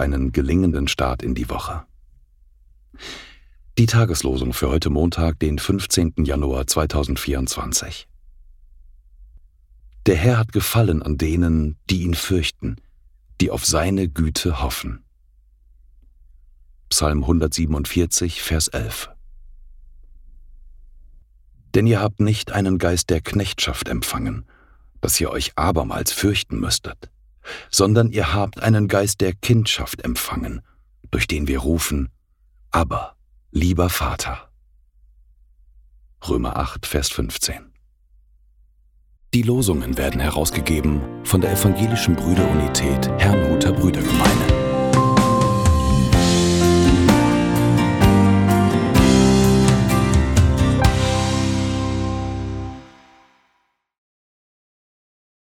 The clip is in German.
einen gelingenden Start in die Woche. Die Tageslosung für heute Montag, den 15. Januar 2024. Der Herr hat Gefallen an denen, die ihn fürchten, die auf seine Güte hoffen. Psalm 147, Vers 11. Denn ihr habt nicht einen Geist der Knechtschaft empfangen, dass ihr euch abermals fürchten müsstet, sondern ihr habt einen Geist der Kindschaft empfangen, durch den wir rufen, aber, lieber Vater. Römer 8, Vers 15. Die Losungen werden herausgegeben von der Evangelischen Brüderunität Herrnhuter Brüdergemeine.